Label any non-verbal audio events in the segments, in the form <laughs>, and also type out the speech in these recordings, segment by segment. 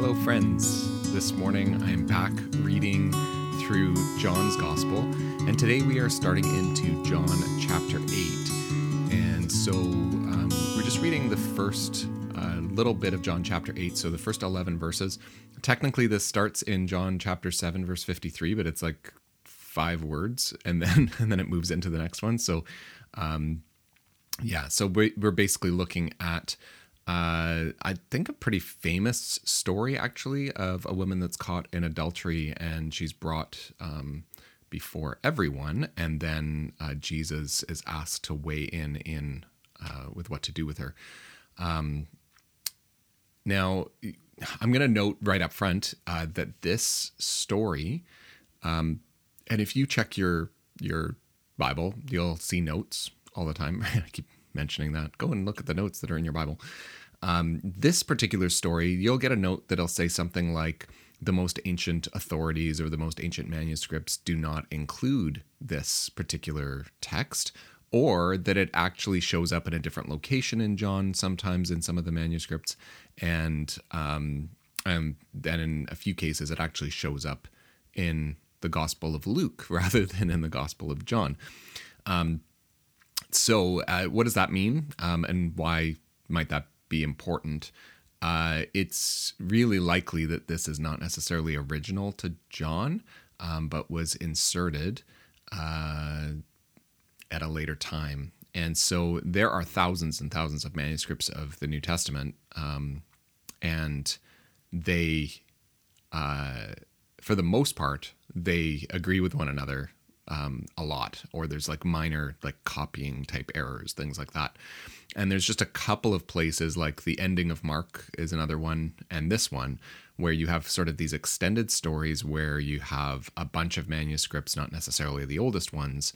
Hello, friends. This morning I am back reading through John's Gospel, and today we are starting into John chapter 8. And so um, we're just reading the first uh, little bit of John chapter 8, so the first 11 verses. Technically, this starts in John chapter 7, verse 53, but it's like five words, and then <laughs> and then it moves into the next one. So, um, yeah, so we're basically looking at uh, I think a pretty famous story actually of a woman that's caught in adultery and she's brought um, before everyone, and then uh, Jesus is asked to weigh in in uh, with what to do with her. Um, now, I'm going to note right up front uh, that this story, um, and if you check your your Bible, you'll see notes all the time. <laughs> I keep mentioning that. Go and look at the notes that are in your Bible. Um, this particular story, you'll get a note that'll say something like, the most ancient authorities or the most ancient manuscripts do not include this particular text, or that it actually shows up in a different location in John sometimes in some of the manuscripts, and um, and then in a few cases it actually shows up in the Gospel of Luke <laughs> rather than in the Gospel of John. Um, so, uh, what does that mean, um, and why might that be important. Uh, it's really likely that this is not necessarily original to John, um, but was inserted uh, at a later time. And so there are thousands and thousands of manuscripts of the New Testament, um, and they, uh, for the most part, they agree with one another um, a lot, or there's like minor like copying type errors, things like that. And there's just a couple of places, like the ending of Mark is another one, and this one, where you have sort of these extended stories where you have a bunch of manuscripts, not necessarily the oldest ones,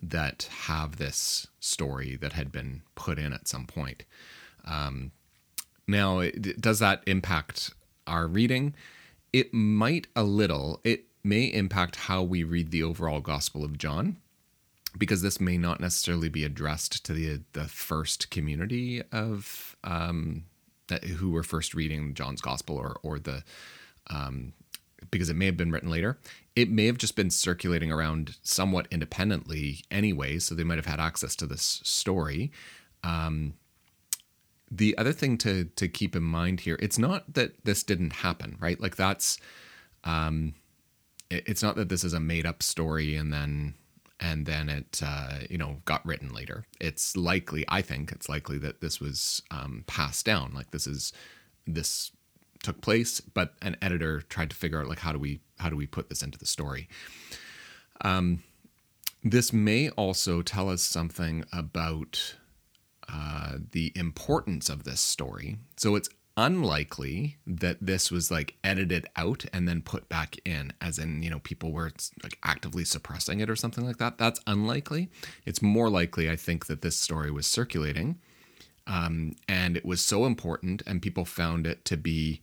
that have this story that had been put in at some point. Um, now, does that impact our reading? It might a little. It may impact how we read the overall Gospel of John, because this may not necessarily be addressed to the the first community of um, that, who were first reading John's Gospel, or or the um, because it may have been written later. It may have just been circulating around somewhat independently anyway, so they might have had access to this story. Um, the other thing to to keep in mind here, it's not that this didn't happen, right? Like that's um, it's not that this is a made up story and then and then it uh, you know got written later. It's likely, I think, it's likely that this was um, passed down. Like this is this took place, but an editor tried to figure out like how do we how do we put this into the story. Um, this may also tell us something about uh, the importance of this story. So it's unlikely that this was like edited out and then put back in as in you know people were like actively suppressing it or something like that. That's unlikely. It's more likely i think that this story was circulating um, and it was so important and people found it to be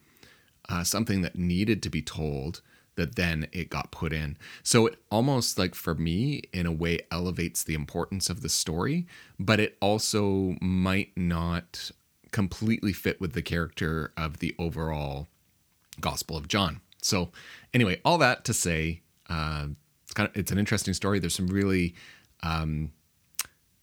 uh, something that needed to be told that then it got put in. So it almost like for me in a way elevates the importance of the story but it also might not completely fit with the character of the overall Gospel of John. So, anyway, all that to say, uh, it's kind of it's an interesting story. There's some really um,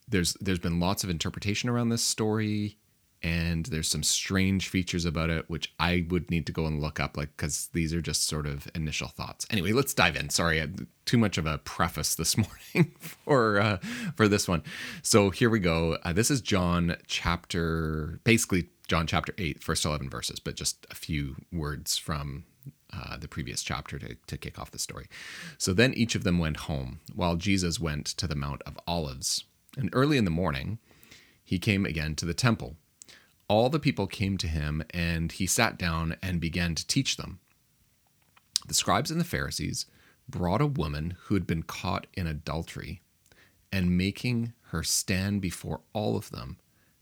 there's there's been lots of interpretation around this story and there's some strange features about it which I would need to go and look up like cuz these are just sort of initial thoughts. Anyway, let's dive in. Sorry, I, too much of a preface this <laughs> morning for uh, for this one. So here we go. Uh, this is John chapter basically John chapter 8 first 11 verses, but just a few words from uh, the previous chapter to, to kick off the story. So then each of them went home, while Jesus went to the Mount of Olives. And early in the morning, he came again to the temple all the people came to him, and he sat down and began to teach them. The scribes and the Pharisees brought a woman who had been caught in adultery, and making her stand before all of them,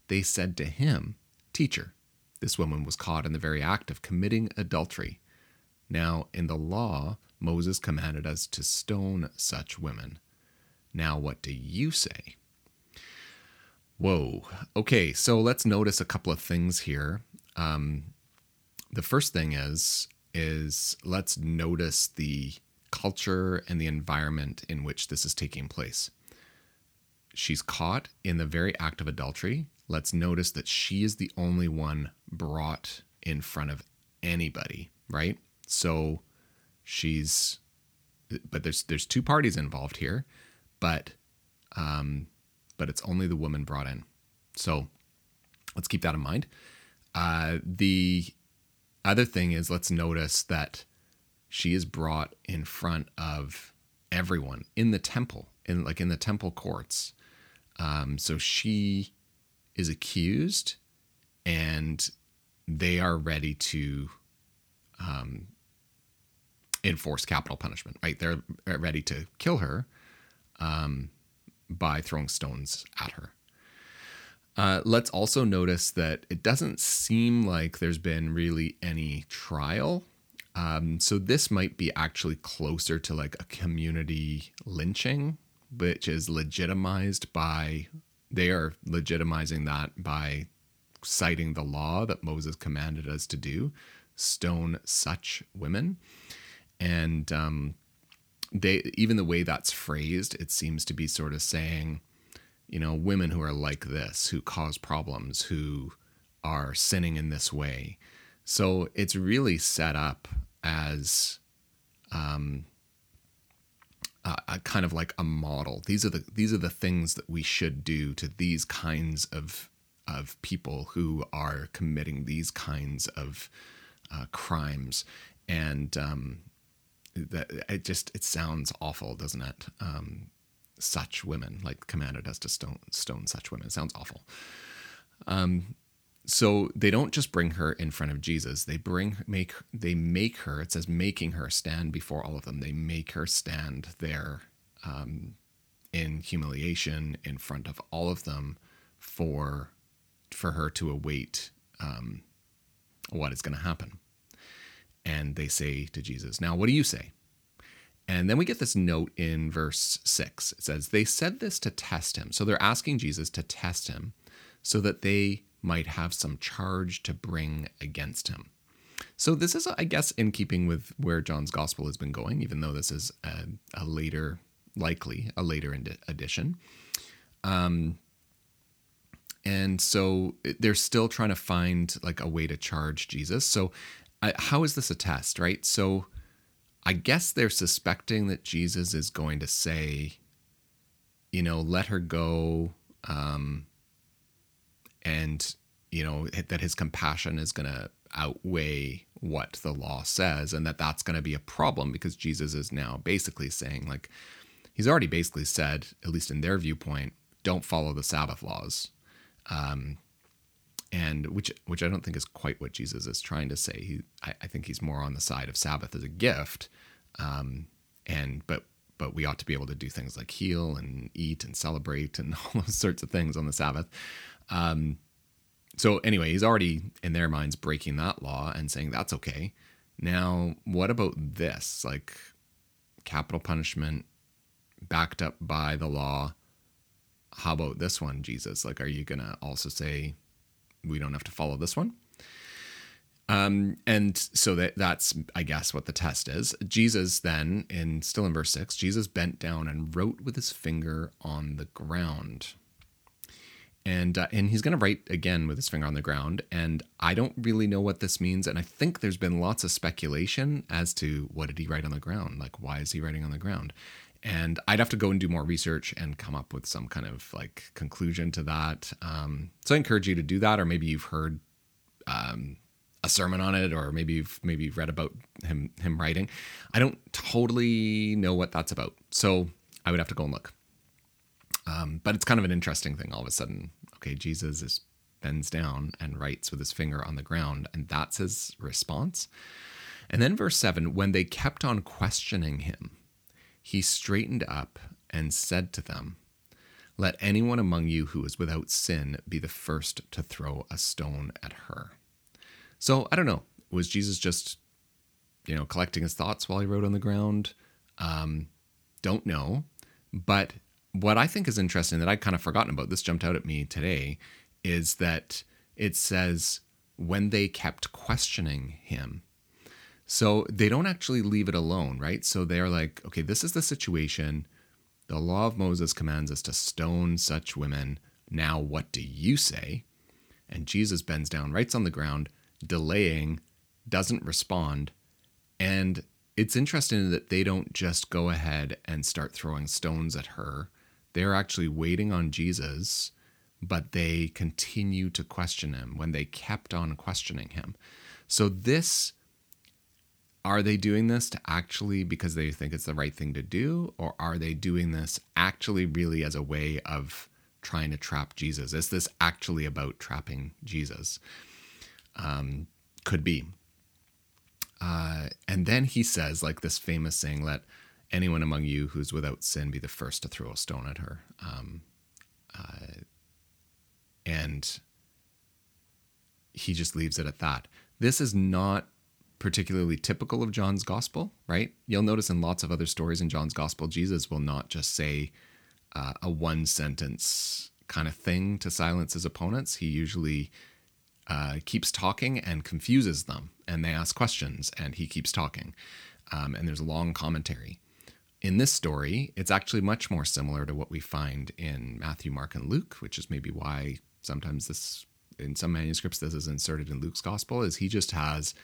they said to him, Teacher, this woman was caught in the very act of committing adultery. Now, in the law, Moses commanded us to stone such women. Now, what do you say? Whoa. Okay, so let's notice a couple of things here. Um, the first thing is is let's notice the culture and the environment in which this is taking place. She's caught in the very act of adultery. Let's notice that she is the only one brought in front of anybody, right? So she's but there's there's two parties involved here, but um but it's only the woman brought in. So let's keep that in mind. Uh, the other thing is let's notice that she is brought in front of everyone in the temple, in like in the temple courts. Um, so she is accused, and they are ready to um, enforce capital punishment. Right? They're ready to kill her um, by throwing stones at her. Uh, let's also notice that it doesn't seem like there's been really any trial. Um, so this might be actually closer to like a community lynching, which is legitimized by, they are legitimizing that by citing the law that Moses commanded us to do stone such women. And um, they, even the way that's phrased, it seems to be sort of saying, you know, women who are like this, who cause problems, who are sinning in this way. So it's really set up as um, a, a kind of like a model. These are the these are the things that we should do to these kinds of of people who are committing these kinds of uh, crimes, and um, that it just it sounds awful, doesn't it? Um, such women, like commanded us to stone stone such women. It sounds awful. Um, so they don't just bring her in front of Jesus. They bring make they make her. It says making her stand before all of them. They make her stand there um, in humiliation in front of all of them for for her to await um, what is going to happen. And they say to Jesus, "Now, what do you say?" And then we get this note in verse 6. It says, They said this to test him. So they're asking Jesus to test him so that they might have some charge to bring against him. So this is, I guess, in keeping with where John's gospel has been going, even though this is a, a later, likely a later addition. Um, and so they're still trying to find like a way to charge Jesus. So, how is this a test, right? So, I guess they're suspecting that Jesus is going to say, you know, let her go, um, and you know that his compassion is going to outweigh what the law says, and that that's going to be a problem because Jesus is now basically saying, like, he's already basically said, at least in their viewpoint, don't follow the Sabbath laws. Um, and which which I don't think is quite what Jesus is trying to say. He, I, I think he's more on the side of Sabbath as a gift, um, and but but we ought to be able to do things like heal and eat and celebrate and <laughs> all those sorts of things on the Sabbath. Um, so anyway, he's already in their minds breaking that law and saying that's okay. Now, what about this? Like capital punishment backed up by the law. How about this one, Jesus? Like, are you going to also say we don't have to follow this one. Um, and so that that's I guess what the test is. Jesus then, in still in verse six, Jesus bent down and wrote with his finger on the ground. And uh, and he's going to write again with his finger on the ground. And I don't really know what this means. And I think there's been lots of speculation as to what did he write on the ground? Like why is he writing on the ground? And I'd have to go and do more research and come up with some kind of like conclusion to that. Um, so I encourage you to do that, or maybe you've heard um, a sermon on it, or maybe you've maybe read about him him writing. I don't totally know what that's about, so I would have to go and look. Um, but it's kind of an interesting thing. All of a sudden, okay, Jesus is bends down and writes with his finger on the ground, and that's his response. And then verse seven, when they kept on questioning him he straightened up and said to them, Let anyone among you who is without sin be the first to throw a stone at her. So I don't know. Was Jesus just, you know, collecting his thoughts while he wrote on the ground? Um, don't know. But what I think is interesting that I'd kind of forgotten about, this jumped out at me today, is that it says, when they kept questioning him. So they don't actually leave it alone, right? So they're like, okay, this is the situation. The law of Moses commands us to stone such women. Now, what do you say? And Jesus bends down, writes on the ground, delaying, doesn't respond. And it's interesting that they don't just go ahead and start throwing stones at her. They're actually waiting on Jesus, but they continue to question him when they kept on questioning him. So, this are they doing this to actually because they think it's the right thing to do? Or are they doing this actually really as a way of trying to trap Jesus? Is this actually about trapping Jesus? Um, could be. Uh, and then he says, like this famous saying, let anyone among you who's without sin be the first to throw a stone at her. Um, uh, and he just leaves it at that. This is not particularly typical of John's gospel, right? You'll notice in lots of other stories in John's gospel, Jesus will not just say uh, a one sentence kind of thing to silence his opponents. He usually uh, keeps talking and confuses them, and they ask questions, and he keeps talking. Um, and there's a long commentary. In this story, it's actually much more similar to what we find in Matthew, Mark, and Luke, which is maybe why sometimes this, in some manuscripts, this is inserted in Luke's gospel, is he just has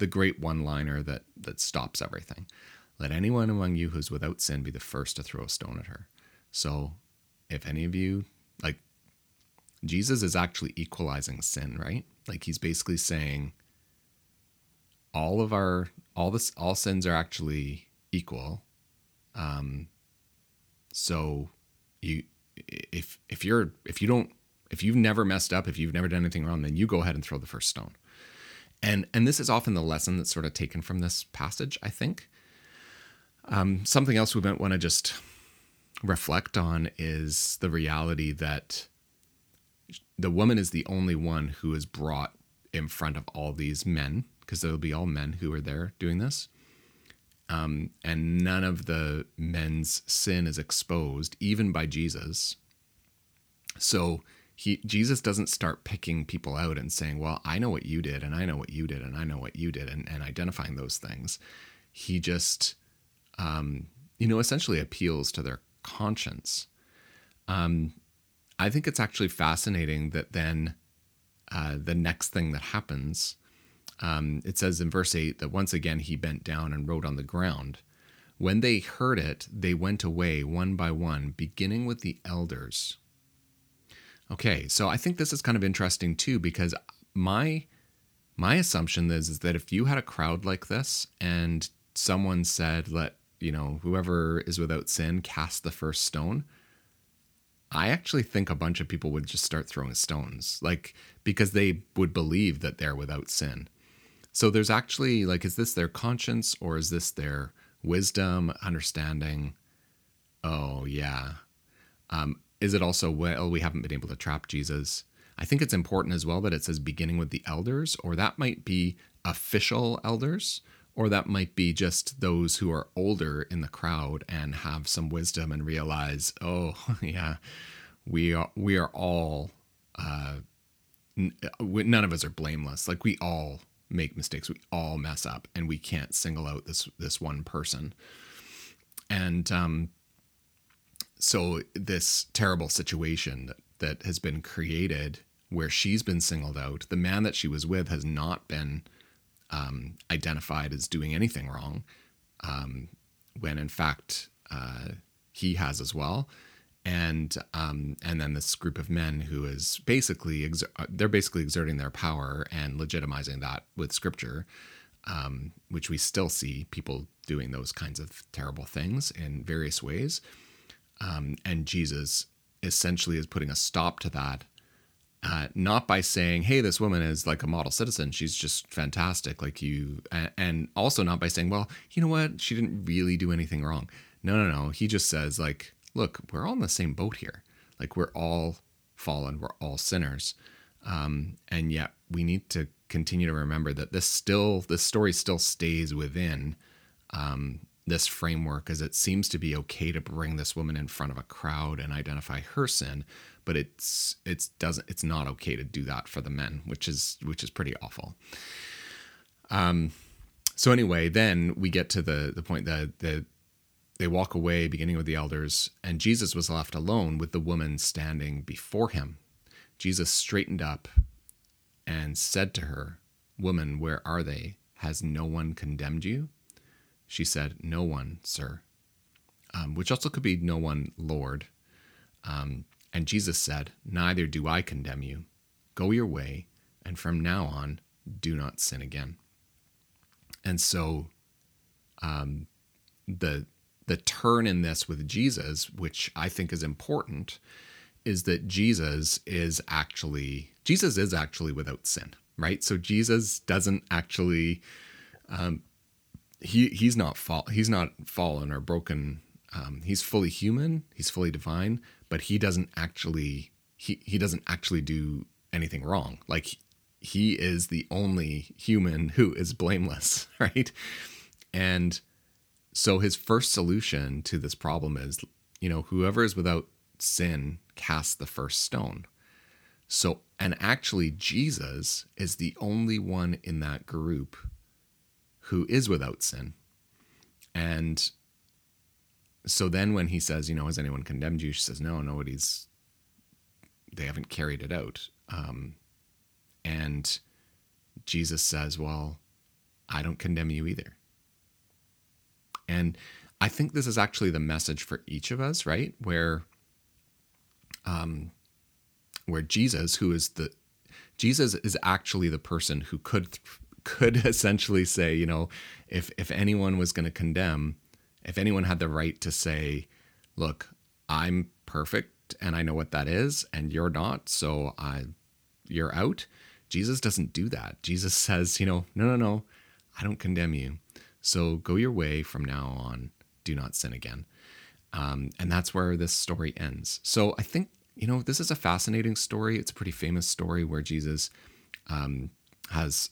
the great one-liner that that stops everything. Let anyone among you who's without sin be the first to throw a stone at her. So, if any of you like Jesus is actually equalizing sin, right? Like he's basically saying all of our all this all sins are actually equal. Um so you if if you're if you don't if you've never messed up, if you've never done anything wrong, then you go ahead and throw the first stone. And and this is often the lesson that's sort of taken from this passage, I think. Um, something else we might want to just reflect on is the reality that the woman is the only one who is brought in front of all these men, because there'll be all men who are there doing this. Um, and none of the men's sin is exposed, even by Jesus. So he Jesus doesn't start picking people out and saying, "Well, I know what you did, and I know what you did, and I know what you did," and, and identifying those things. He just, um, you know, essentially appeals to their conscience. Um, I think it's actually fascinating that then uh, the next thing that happens, um, it says in verse eight that once again he bent down and wrote on the ground. When they heard it, they went away one by one, beginning with the elders. Okay, so I think this is kind of interesting too because my my assumption is, is that if you had a crowd like this and someone said, "Let you know whoever is without sin cast the first stone," I actually think a bunch of people would just start throwing stones, like because they would believe that they're without sin. So there's actually like, is this their conscience or is this their wisdom, understanding? Oh yeah. Um, is it also, well, we haven't been able to trap Jesus? I think it's important as well that it says beginning with the elders, or that might be official elders, or that might be just those who are older in the crowd and have some wisdom and realize, oh, <laughs> yeah, we are, we are all, uh, none of us are blameless. Like we all make mistakes, we all mess up, and we can't single out this this one person. And um, so this terrible situation that, that has been created where she's been singled out the man that she was with has not been um, identified as doing anything wrong um, when in fact uh, he has as well. And um, and then this group of men who is basically they're basically exerting their power and legitimizing that with scripture um, which we still see people doing those kinds of terrible things in various ways um, and Jesus essentially is putting a stop to that, uh, not by saying, "Hey, this woman is like a model citizen; she's just fantastic," like you, and also not by saying, "Well, you know what? She didn't really do anything wrong." No, no, no. He just says, like, "Look, we're all in the same boat here. Like, we're all fallen. We're all sinners, um, and yet we need to continue to remember that this still, this story still stays within." Um, this framework as it seems to be okay to bring this woman in front of a crowd and identify her sin, but it's it's doesn't it's not okay to do that for the men, which is which is pretty awful. Um, so anyway, then we get to the the point that the they walk away, beginning with the elders, and Jesus was left alone with the woman standing before him. Jesus straightened up and said to her, Woman, where are they? Has no one condemned you? She said, No one, sir. Um, which also could be no one, Lord. Um, and Jesus said, Neither do I condemn you. Go your way, and from now on, do not sin again. And so, um, the the turn in this with Jesus, which I think is important, is that Jesus is actually Jesus is actually without sin, right? So Jesus doesn't actually um, he he's not fall he's not fallen or broken. Um, he's fully human. He's fully divine, but he doesn't actually he he doesn't actually do anything wrong. Like he is the only human who is blameless, <laughs> right? And so his first solution to this problem is, you know, whoever is without sin cast the first stone. So, and actually, Jesus is the only one in that group who is without sin. And so then when he says, you know, has anyone condemned you? She says, no, nobody's, they haven't carried it out. Um, and Jesus says, well, I don't condemn you either. And I think this is actually the message for each of us, right? Where, um, where Jesus, who is the, Jesus is actually the person who could could <laughs> essentially say, you know, if if anyone was going to condemn, if anyone had the right to say, look, I'm perfect and I know what that is and you're not, so I you're out. Jesus doesn't do that. Jesus <laughs> says, you know, no, no, no, I don't condemn you. So go your way from now on. Do not sin again. Um, and that's where this story ends. So I think, you know, this is a fascinating story. It's a pretty famous story where Jesus um, has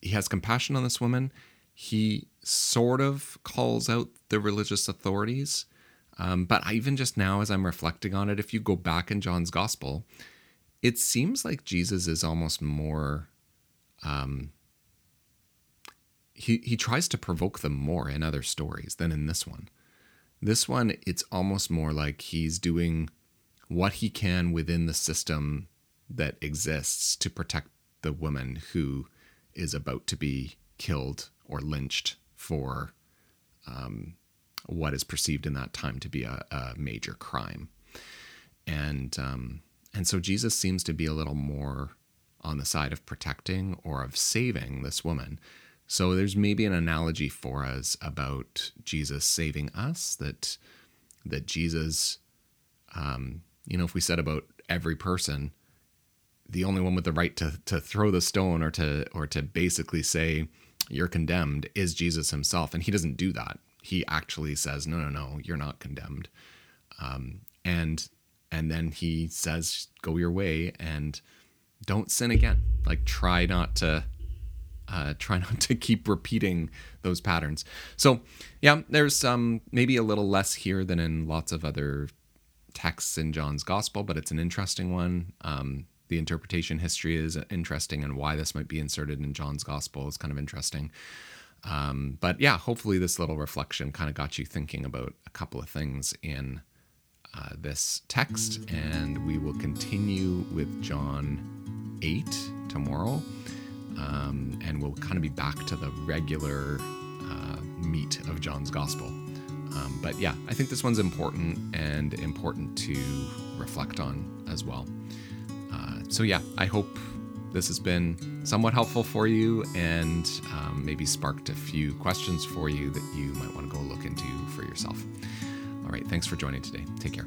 he has compassion on this woman. He sort of calls out the religious authorities. Um, but even just now, as I'm reflecting on it, if you go back in John's gospel, it seems like Jesus is almost more. Um, he he tries to provoke them more in other stories than in this one. This one, it's almost more like he's doing what he can within the system that exists to protect the woman who is about to be killed or lynched for um, what is perceived in that time to be a, a major crime. And um, and so Jesus seems to be a little more on the side of protecting or of saving this woman. So there's maybe an analogy for us about Jesus saving us that that Jesus, um, you know, if we said about every person, the only one with the right to to throw the stone or to or to basically say you're condemned is Jesus himself, and he doesn't do that. He actually says, "No, no, no, you're not condemned," um, and and then he says, "Go your way and don't sin again. Like try not to." Uh, try <laughs> not to keep repeating those patterns. So, yeah, there's um, maybe a little less here than in lots of other texts in John's gospel, but it's an interesting one. Um, the interpretation history is interesting and why this might be inserted in John's gospel is kind of interesting. Um, but yeah, hopefully this little reflection kind of got you thinking about a couple of things in uh, this text, and we will continue with John 8 tomorrow. Um, and we'll kind of be back to the regular uh, meat of John's gospel. Um, but yeah, I think this one's important and important to reflect on as well so, yeah, I hope this has been somewhat helpful for you and um, maybe sparked a few questions for you that you might want to go look into for yourself. All right, thanks for joining today. Take care.